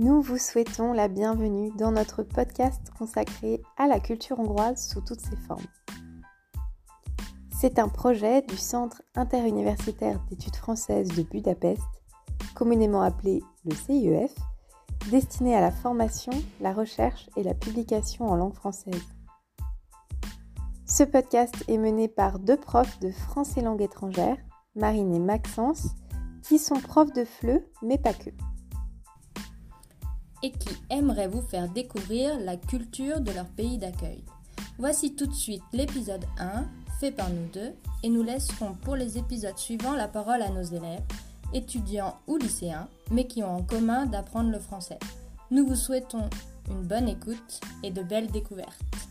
Nous vous souhaitons la bienvenue dans notre podcast consacré à la culture hongroise sous toutes ses formes. C'est un projet du Centre interuniversitaire d'études françaises de Budapest, communément appelé le CIEF, destiné à la formation, la recherche et la publication en langue française. Ce podcast est mené par deux profs de français langue étrangère, Marine et Maxence, qui sont profs de FLE, mais pas que. Et qui aimeraient vous faire découvrir la culture de leur pays d'accueil. Voici tout de suite l'épisode 1, fait par nous deux, et nous laisserons pour les épisodes suivants la parole à nos élèves, étudiants ou lycéens, mais qui ont en commun d'apprendre le français. Nous vous souhaitons une bonne écoute et de belles découvertes.